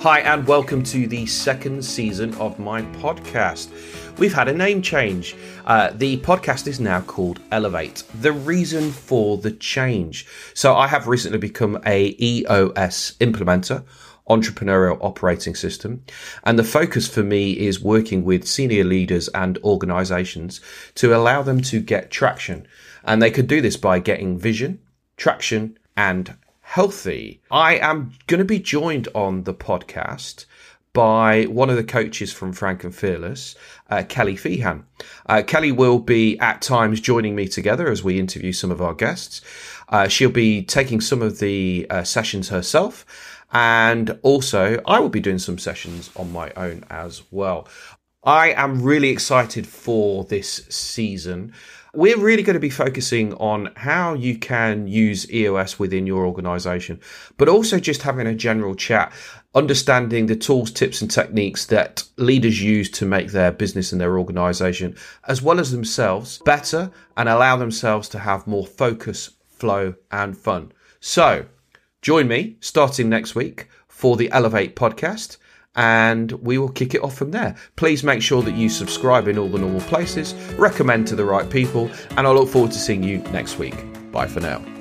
Hi, and welcome to the second season of my podcast. We've had a name change. Uh, the podcast is now called Elevate. The reason for the change. So, I have recently become a EOS implementer entrepreneurial operating system. And the focus for me is working with senior leaders and organizations to allow them to get traction. And they could do this by getting vision, traction, and healthy. I am going to be joined on the podcast by one of the coaches from Frank and Fearless, uh, Kelly Feehan. Uh, Kelly will be at times joining me together as we interview some of our guests. Uh, she'll be taking some of the uh, sessions herself. And also, I will be doing some sessions on my own as well. I am really excited for this season. We're really going to be focusing on how you can use EOS within your organization, but also just having a general chat, understanding the tools, tips, and techniques that leaders use to make their business and their organization, as well as themselves, better and allow themselves to have more focus, flow, and fun. So, join me starting next week for the Elevate podcast and we will kick it off from there. Please make sure that you subscribe in all the normal places, recommend to the right people, and I look forward to seeing you next week. Bye for now.